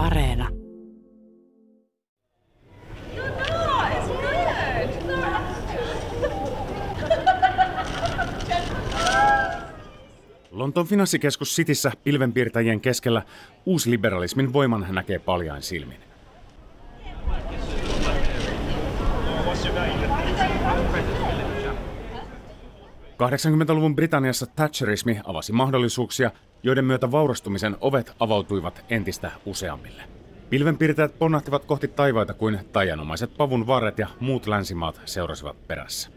Areena. Lontoon finanssikeskus Cityssä pilvenpiirtäjien keskellä uusliberalismin voiman näkee paljain silmin. 80-luvun Britanniassa Thatcherismi avasi mahdollisuuksia, joiden myötä vaurastumisen ovet avautuivat entistä useammille. Pilvenpiirtäjät ponnahtivat kohti taivaita kuin taianomaiset pavun varret ja muut länsimaat seurasivat perässä.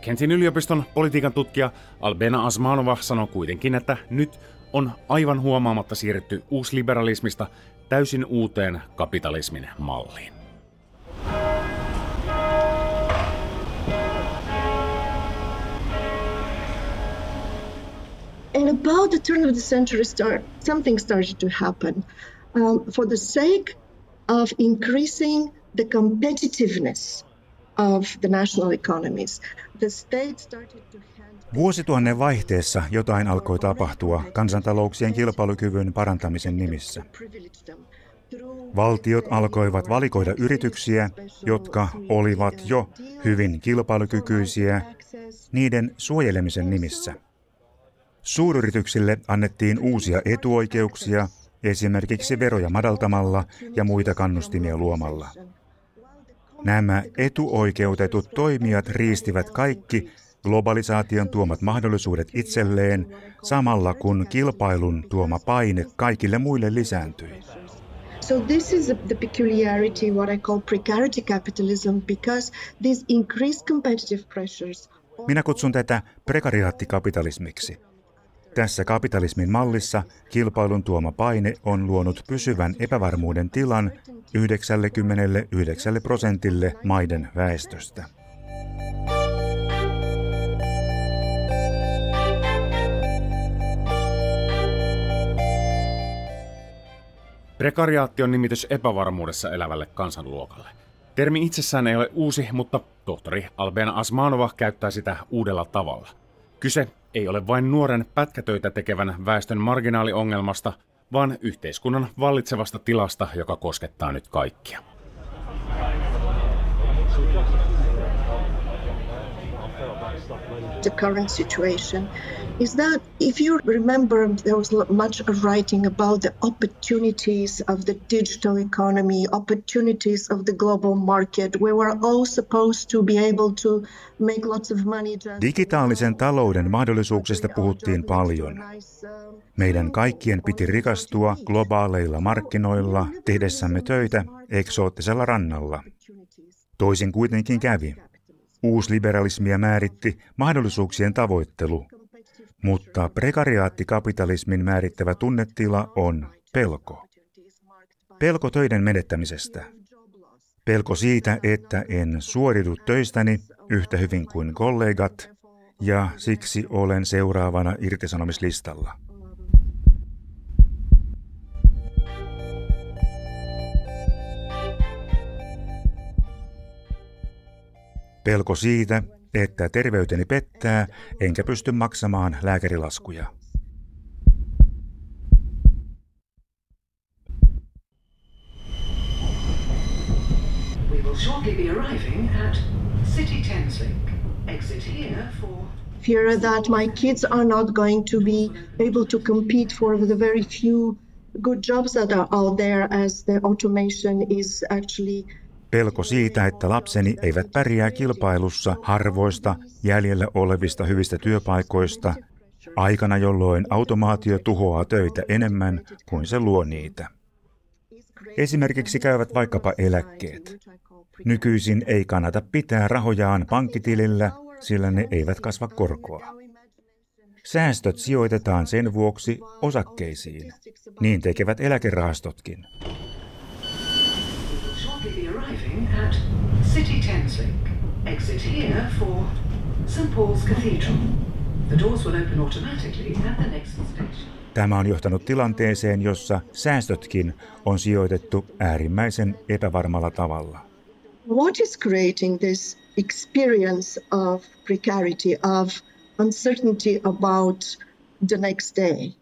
Kentin yliopiston politiikan tutkija Albena Asmanova sanoi kuitenkin, että nyt on aivan huomaamatta siirrytty uusliberalismista täysin uuteen kapitalismin malliin. And about the turn of the century, start, something started to happen. Um, for the sake of increasing the competitiveness of the national economies, the state started to Vuosituhannen vaihteessa jotain alkoi tapahtua kansantalouksien kilpailukyvyn parantamisen nimissä. Valtiot alkoivat valikoida yrityksiä, jotka olivat jo hyvin kilpailukykyisiä niiden suojelemisen nimissä. Suuryrityksille annettiin uusia etuoikeuksia, esimerkiksi veroja madaltamalla ja muita kannustimia luomalla. Nämä etuoikeutetut toimijat riistivät kaikki globalisaation tuomat mahdollisuudet itselleen samalla kun kilpailun tuoma paine kaikille muille lisääntyi. So this is the peculiarity what I call precarity capitalism because these increased competitive pressures minä kutsun tätä prekariaattikapitalismiksi. Tässä kapitalismin mallissa kilpailun tuoma paine on luonut pysyvän epävarmuuden tilan 99 prosentille maiden väestöstä. Prekariaatti on nimitys epävarmuudessa elävälle kansanluokalle. Termi itsessään ei ole uusi, mutta tohtori Albena Asmanova käyttää sitä uudella tavalla. Kyse ei ole vain nuoren pätkätöitä tekevän väestön marginaaliongelmasta, vaan yhteiskunnan vallitsevasta tilasta, joka koskettaa nyt kaikkia. The current situation is that if you remember, there was much writing about the opportunities of the digital economy, opportunities of the global market. We were all supposed to be able to make lots of money. Digitaalisen talouden mahdollisuuksista puhuttiin paljon. Meidän kaikkien piti rikastua globaaleilla markkinoilla tehdessämme töitä eksoottisella rannalla. Toisin kuitenkin kävi. Uusliberalismia määritti mahdollisuuksien tavoittelu, mutta prekariaattikapitalismin määrittävä tunnetila on pelko. Pelko töiden menettämisestä. Pelko siitä, että en suoritu töistäni yhtä hyvin kuin kollegat, ja siksi olen seuraavana irtisanomislistalla. Pelko siitä, että terveyteni pettää, enkä pysty maksamaan lääkärilaskuja. We will shortly be arriving at City Thameslink. Exit here for fear that my kids are not going to be able to compete for the very few good jobs that are out there as the automation is actually Pelko siitä, että lapseni eivät pärjää kilpailussa harvoista jäljellä olevista hyvistä työpaikoista, aikana jolloin automaatio tuhoaa töitä enemmän kuin se luo niitä. Esimerkiksi käyvät vaikkapa eläkkeet. Nykyisin ei kannata pitää rahojaan pankkitilillä, sillä ne eivät kasva korkoa. Säästöt sijoitetaan sen vuoksi osakkeisiin. Niin tekevät eläkerahastotkin arriving at City Thameslink. Exit here for St Paul's Cathedral. The doors will open automatically at the next station. Tämä on johtanut tilanteeseen, jossa säästötkin on sijoitettu äärimmäisen epävarmalla tavalla. What is creating this experience of precarity, of uncertainty about the next day.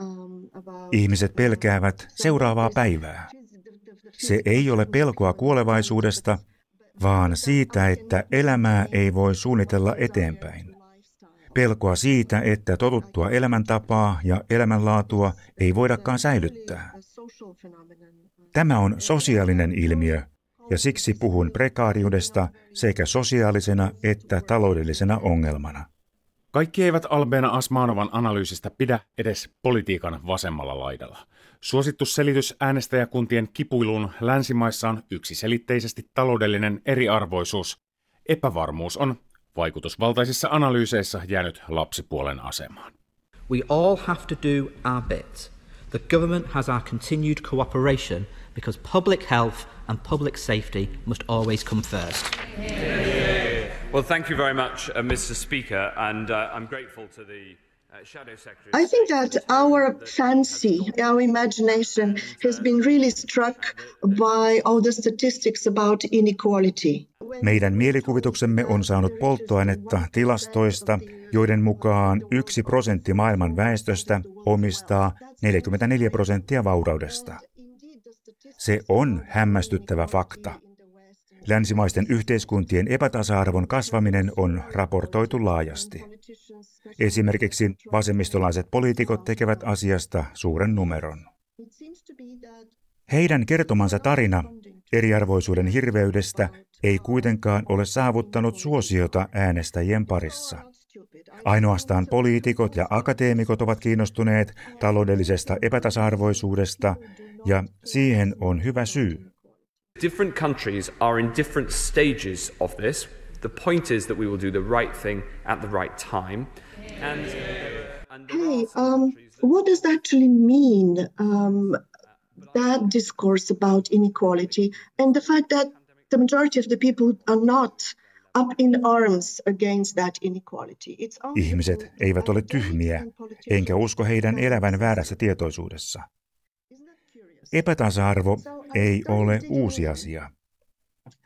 Um, Ihmiset pelkäävät seuraavaa päivää. Se ei ole pelkoa kuolevaisuudesta, vaan siitä, että elämää ei voi suunnitella eteenpäin. Pelkoa siitä, että totuttua elämäntapaa ja elämänlaatua ei voidakaan säilyttää. Tämä on sosiaalinen ilmiö, ja siksi puhun prekaariudesta sekä sosiaalisena että taloudellisena ongelmana. Kaikki eivät Albeena Asmanovan analyysistä pidä edes politiikan vasemmalla laidalla. Suosittu selitys äänestäjäkuntien kipuiluun länsimaissa on yksiselitteisesti taloudellinen eriarvoisuus. Epävarmuus on vaikutusvaltaisissa analyyseissä jäänyt lapsipuolen asemaan. We all have to do our bit. The government has our continued cooperation because public health and public safety must always come first. Well, thank you very much, uh, Mr. Speaker, and uh, I'm grateful to the I think that our fancy, our imagination has been really struck by all the statistics about inequality. Meidän mielikuvituksemme on saanut polttoainetta tilastoista, joiden mukaan yksi prosentti maailman väestöstä omistaa 44 prosenttia vauraudesta. Se on hämmästyttävä fakta. Länsimaisten yhteiskuntien epätasa-arvon kasvaminen on raportoitu laajasti. Esimerkiksi vasemmistolaiset poliitikot tekevät asiasta suuren numeron. Heidän kertomansa tarina eriarvoisuuden hirveydestä ei kuitenkaan ole saavuttanut suosiota äänestäjien parissa. Ainoastaan poliitikot ja akateemikot ovat kiinnostuneet taloudellisesta epätasa-arvoisuudesta, ja siihen on hyvä syy. Different countries are in different stages of this. The point is that we will do the right thing at the right time. And, and hey, um, what does that actually mean? Um, that discourse about inequality and the fact that the majority of the people are not up in arms against that inequality. It's Ihmiset eivät ole tyhmiä, enkä usko heidän elävän väärässä tietoisuudessa. Epätasa-arvo ei ole uusi asia.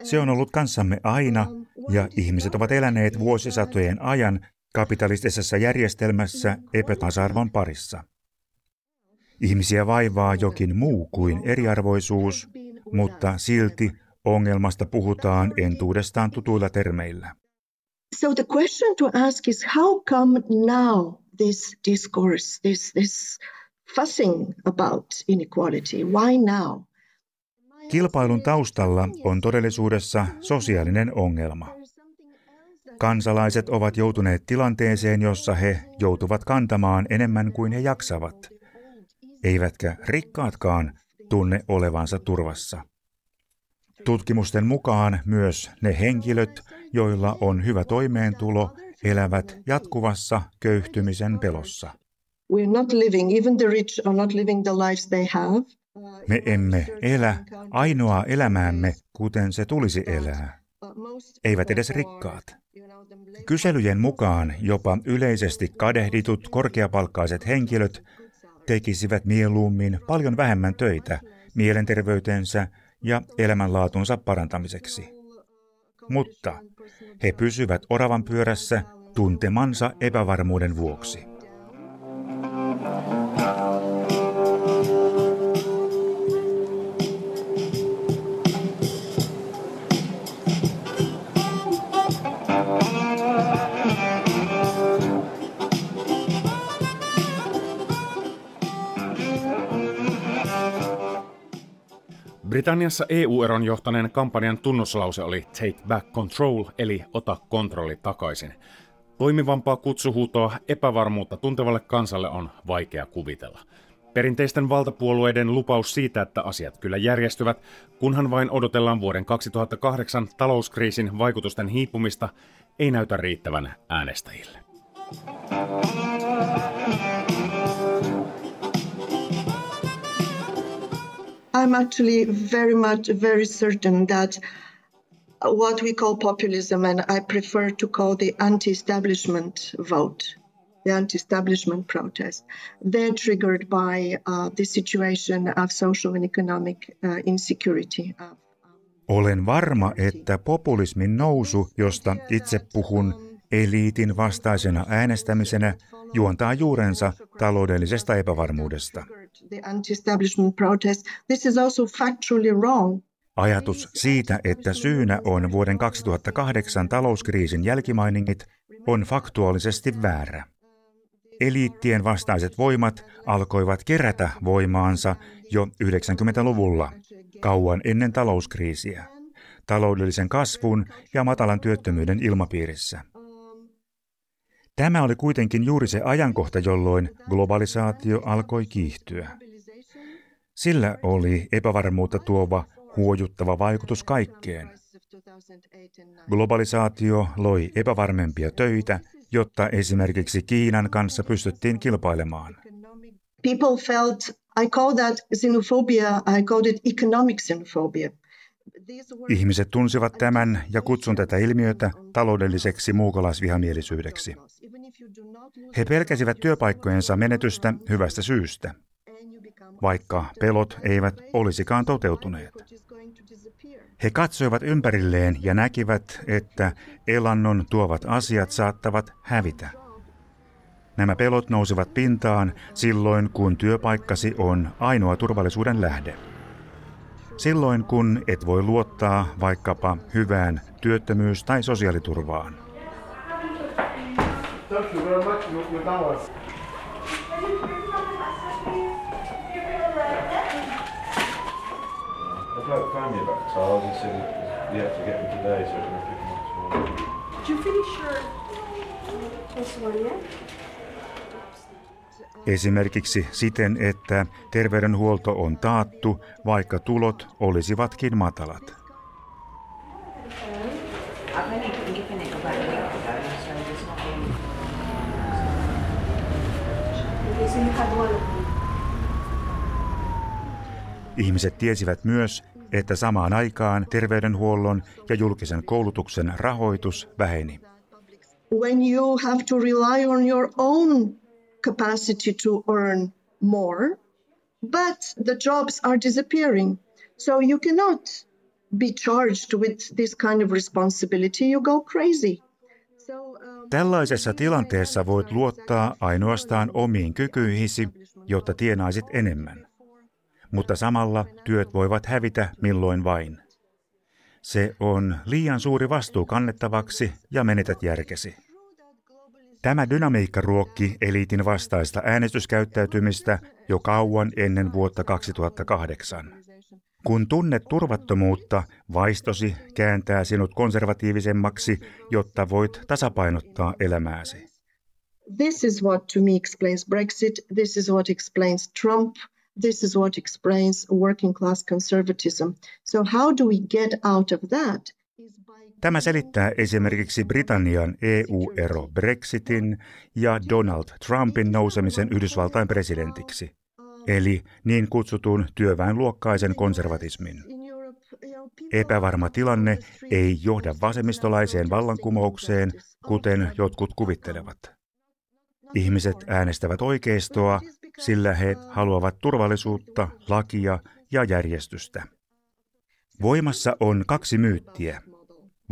Se on ollut kanssamme aina, ja ihmiset ovat eläneet vuosisatojen ajan kapitalistisessa järjestelmässä epätasa-arvon parissa. Ihmisiä vaivaa jokin muu kuin eriarvoisuus, mutta silti ongelmasta puhutaan entuudestaan tutuilla termeillä. So the question to ask is how come now this discourse, this, this fussing about inequality, why now? Kilpailun taustalla on todellisuudessa sosiaalinen ongelma. Kansalaiset ovat joutuneet tilanteeseen, jossa he joutuvat kantamaan enemmän kuin he jaksavat, eivätkä rikkaatkaan tunne olevansa turvassa. Tutkimusten mukaan myös ne henkilöt, joilla on hyvä toimeentulo, elävät jatkuvassa köyhtymisen pelossa. Me emme elä ainoa elämäämme, kuten se tulisi elää. Eivät edes rikkaat. Kyselyjen mukaan jopa yleisesti kadehditut korkeapalkkaiset henkilöt tekisivät mieluummin paljon vähemmän töitä mielenterveytensä ja elämänlaatunsa parantamiseksi. Mutta he pysyvät oravan pyörässä tuntemansa epävarmuuden vuoksi. Britanniassa EU-eron johtaneen kampanjan tunnuslause oli Take Back Control, eli ota kontrolli takaisin. Toimivampaa kutsuhuutoa epävarmuutta tuntevalle kansalle on vaikea kuvitella. Perinteisten valtapuolueiden lupaus siitä, että asiat kyllä järjestyvät, kunhan vain odotellaan vuoden 2008 talouskriisin vaikutusten hiipumista, ei näytä riittävän äänestäjille. I'm actually very much very certain that what we call populism, and I prefer to call the anti-establishment vote, the anti-establishment protest, they're triggered by uh, the situation of social and economic uh, insecurity. Olen varma, että populismin nousu, josta itse puhun eliitin vastaisena äänestämisenä, juontaa juurensa taloudellisesta epävarmuudesta. Ajatus siitä, että syynä on vuoden 2008 talouskriisin jälkimainingit, on faktuaalisesti väärä. Eliittien vastaiset voimat alkoivat kerätä voimaansa jo 90-luvulla, kauan ennen talouskriisiä, taloudellisen kasvun ja matalan työttömyyden ilmapiirissä. Tämä oli kuitenkin juuri se ajankohta, jolloin globalisaatio alkoi kiihtyä. Sillä oli epävarmuutta tuova huojuttava vaikutus kaikkeen. Globalisaatio loi epävarmempia töitä, jotta esimerkiksi Kiinan kanssa pystyttiin kilpailemaan. People felt, I call that xenophobia, I called it economic xenophobia. Ihmiset tunsivat tämän ja kutsun tätä ilmiötä taloudelliseksi muukalaisvihamielisyydeksi. He pelkäsivät työpaikkojensa menetystä hyvästä syystä, vaikka pelot eivät olisikaan toteutuneet. He katsoivat ympärilleen ja näkivät, että elannon tuovat asiat saattavat hävitä. Nämä pelot nousivat pintaan silloin, kun työpaikkasi on ainoa turvallisuuden lähde. Silloin, kun et voi luottaa vaikkapa hyvään työttömyys- tai sosiaaliturvaan. Thank you finish your this one? Esimerkiksi siten, että terveydenhuolto on taattu, vaikka tulot olisivatkin matalat. Ihmiset tiesivät myös, että samaan aikaan terveydenhuollon ja julkisen koulutuksen rahoitus väheni. When you have to rely on your own capacity to earn more, but the jobs are disappearing. So you cannot be charged with this kind of responsibility. You go crazy. Um, Tällaisessa tilanteessa voit luottaa ainoastaan omiin kykyihisi, jotta tienaisit enemmän mutta samalla työt voivat hävitä milloin vain. Se on liian suuri vastuu kannettavaksi ja menetät järkesi. Tämä dynamiikka ruokki eliitin vastaista äänestyskäyttäytymistä jo kauan ennen vuotta 2008. Kun tunnet turvattomuutta, vaistosi kääntää sinut konservatiivisemmaksi, jotta voit tasapainottaa elämääsi. This is what to me explains Brexit. This is what explains Trump. This is what explains working class conservatism. So how do we get out of that? Tämä selittää esimerkiksi Britannian EU-ero Brexitin ja Donald Trumpin nousemisen Yhdysvaltain presidentiksi, eli niin kutsutun työväenluokkaisen konservatismin. Epävarma tilanne ei johda vasemmistolaiseen vallankumoukseen, kuten jotkut kuvittelevat. Ihmiset äänestävät oikeistoa, sillä he haluavat turvallisuutta, lakia ja järjestystä. Voimassa on kaksi myyttiä.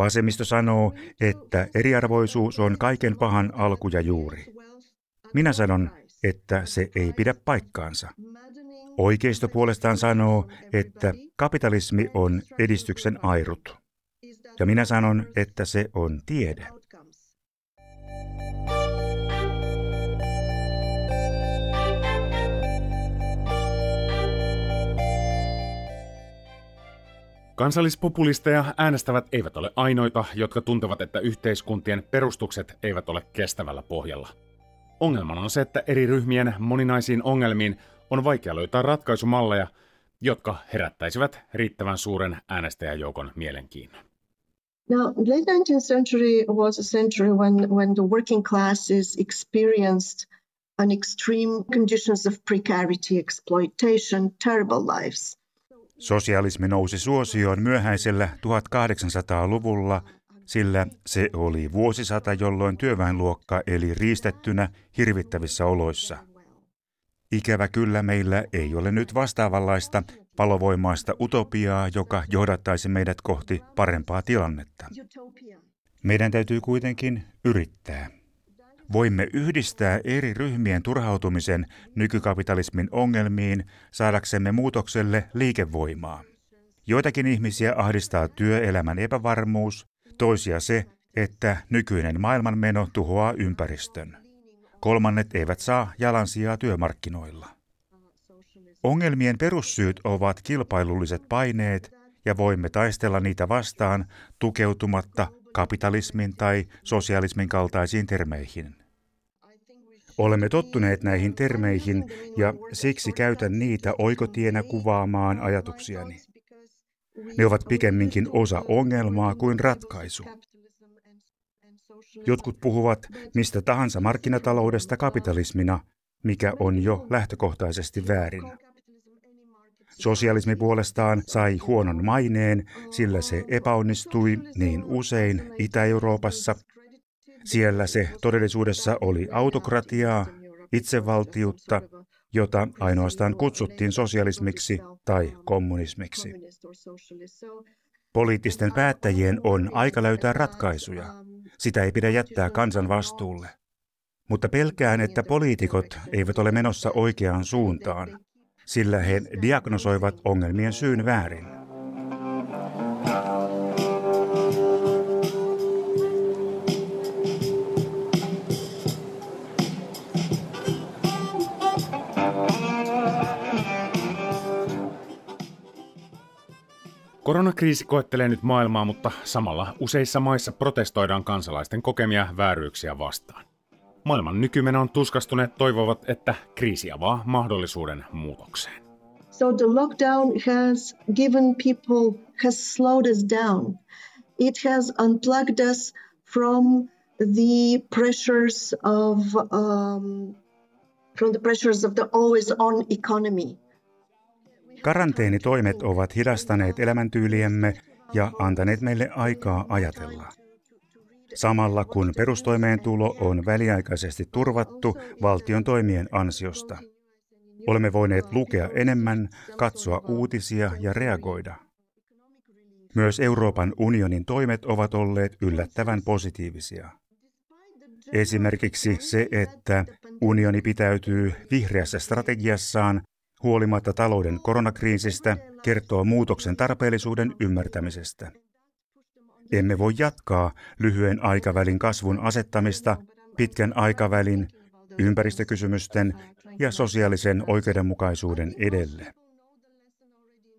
Vasemmisto sanoo, että eriarvoisuus on kaiken pahan alku ja juuri. Minä sanon, että se ei pidä paikkaansa. Oikeisto puolestaan sanoo, että kapitalismi on edistyksen airut. Ja minä sanon, että se on tiede. Kansallispopulisteja äänestävät eivät ole ainoita, jotka tuntevat, että yhteiskuntien perustukset eivät ole kestävällä pohjalla. Ongelmana on se, että eri ryhmien moninaisiin ongelmiin on vaikea löytää ratkaisumalleja, jotka herättäisivät riittävän suuren äänestäjäjoukon mielenkiinnon. Now, late 19th century was a century when, when the working classes experienced an extreme conditions of precarity, exploitation, terrible lives. Sosialismi nousi suosioon myöhäisellä 1800-luvulla, sillä se oli vuosisata, jolloin työväenluokka eli riistettynä hirvittävissä oloissa. Ikävä kyllä meillä ei ole nyt vastaavanlaista palovoimaista utopiaa, joka johdattaisi meidät kohti parempaa tilannetta. Meidän täytyy kuitenkin yrittää. Voimme yhdistää eri ryhmien turhautumisen nykykapitalismin ongelmiin saadaksemme muutokselle liikevoimaa. Joitakin ihmisiä ahdistaa työelämän epävarmuus, toisia se, että nykyinen maailmanmeno tuhoaa ympäristön. Kolmannet eivät saa jalansijaa työmarkkinoilla. Ongelmien perussyyt ovat kilpailulliset paineet ja voimme taistella niitä vastaan tukeutumatta kapitalismin tai sosialismin kaltaisiin termeihin. Olemme tottuneet näihin termeihin ja siksi käytän niitä oikotienä kuvaamaan ajatuksiani. Ne ovat pikemminkin osa ongelmaa kuin ratkaisu. Jotkut puhuvat mistä tahansa markkinataloudesta kapitalismina, mikä on jo lähtökohtaisesti väärin. Sosialismi puolestaan sai huonon maineen, sillä se epäonnistui niin usein Itä-Euroopassa. Siellä se todellisuudessa oli autokratiaa, itsevaltiutta, jota ainoastaan kutsuttiin sosialismiksi tai kommunismiksi. Poliittisten päättäjien on aika löytää ratkaisuja. Sitä ei pidä jättää kansan vastuulle. Mutta pelkään, että poliitikot eivät ole menossa oikeaan suuntaan, sillä he diagnosoivat ongelmien syyn väärin. Koronakriisi koettelee nyt maailmaa, mutta samalla useissa maissa protestoidaan kansalaisten kokemia vääryyksiä vastaan. Maailman nykymeno on tuskastuneet toivovat, että kriisi avaa mahdollisuuden muutokseen. So the lockdown has given people, has slowed us down. It has unplugged us from the pressures of um, from the pressures of the always on economy. Karanteenitoimet ovat hidastaneet elämäntyyliemme ja antaneet meille aikaa ajatella. Samalla kun perustoimeentulo on väliaikaisesti turvattu valtion toimien ansiosta. Olemme voineet lukea enemmän, katsoa uutisia ja reagoida. Myös Euroopan unionin toimet ovat olleet yllättävän positiivisia. Esimerkiksi se, että unioni pitäytyy vihreässä strategiassaan huolimatta talouden koronakriisistä, kertoo muutoksen tarpeellisuuden ymmärtämisestä. Emme voi jatkaa lyhyen aikavälin kasvun asettamista pitkän aikavälin ympäristökysymysten ja sosiaalisen oikeudenmukaisuuden edelle.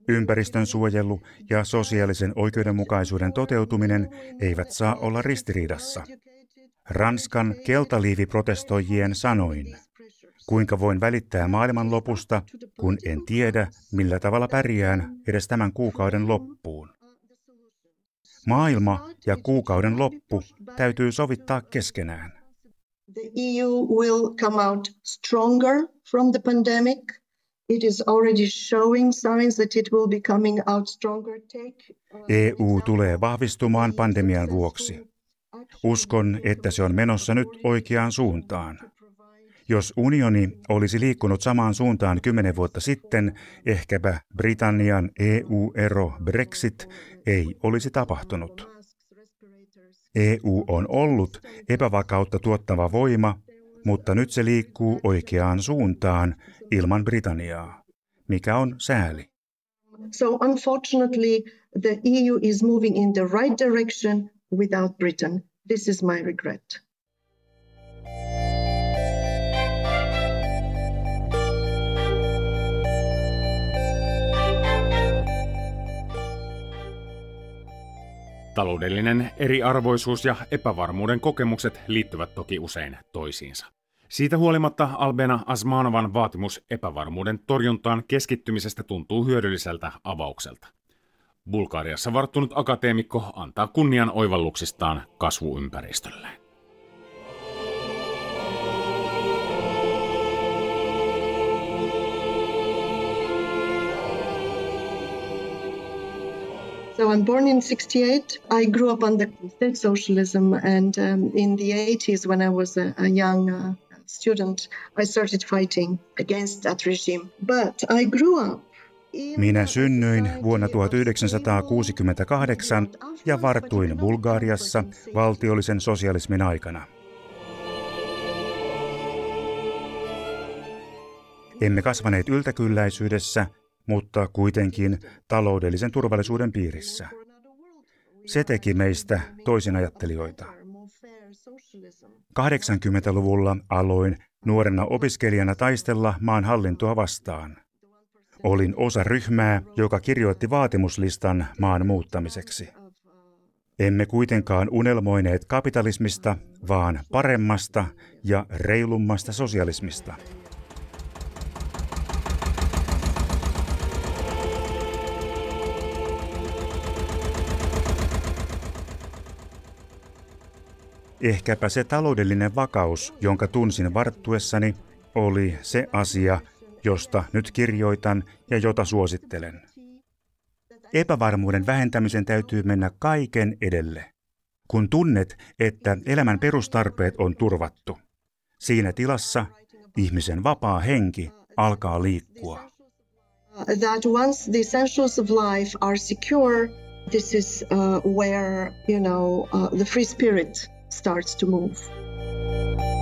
Ympäristön suojelu ja sosiaalisen oikeudenmukaisuuden toteutuminen eivät saa olla ristiriidassa. Ranskan keltaliiviprotestoijien sanoin. Kuinka voin välittää maailman lopusta, kun en tiedä, millä tavalla pärjään edes tämän kuukauden loppuun? Maailma ja kuukauden loppu täytyy sovittaa keskenään. The EU will come out stronger from the pandemic. It is already showing signs that it will be coming out stronger. Take, EU tulee vahvistumaan pandemian vuoksi. Uskon, että se on menossa nyt oikeaan suuntaan. Jos unioni olisi liikkunut samaan suuntaan kymmenen vuotta sitten, ehkäpä Britannian EU-ero Brexit ei olisi tapahtunut. EU on ollut epävakautta tuottava voima, mutta nyt se liikkuu oikeaan suuntaan ilman Britanniaa, mikä on sääli. So unfortunately, the EU is moving in the right direction without Britain. This is my regret. Taloudellinen eriarvoisuus ja epävarmuuden kokemukset liittyvät toki usein toisiinsa. Siitä huolimatta Albena Asmanovan vaatimus epävarmuuden torjuntaan keskittymisestä tuntuu hyödylliseltä avaukselta. Bulgariassa varttunut akateemikko antaa kunnian oivalluksistaan kasvuympäristölle. So I'm born in 68. I grew up under state socialism, and um, in the 80s, when I was a, a young uh, student, I started fighting against that regime. But I grew up Minä synnyin vuonna 1968 ja vartuin Bulgariassa valtiollisen sosialismin aikana. Emme kasvaneet yltäkylläisyydessä, mutta kuitenkin taloudellisen turvallisuuden piirissä. Se teki meistä toisinajattelijoita. 80-luvulla aloin nuorena opiskelijana taistella maan hallintoa vastaan. Olin osa ryhmää, joka kirjoitti vaatimuslistan maan muuttamiseksi. Emme kuitenkaan unelmoineet kapitalismista, vaan paremmasta ja reilummasta sosialismista. Ehkäpä se taloudellinen vakaus, jonka tunsin varttuessani, oli se asia, josta nyt kirjoitan ja jota suosittelen. Epävarmuuden vähentämisen täytyy mennä kaiken edelle. Kun tunnet, että elämän perustarpeet on turvattu, siinä tilassa ihmisen vapaa henki alkaa liikkua. That once the essentials of life are secure, this is uh, where, you know, uh, the free spirit starts to move.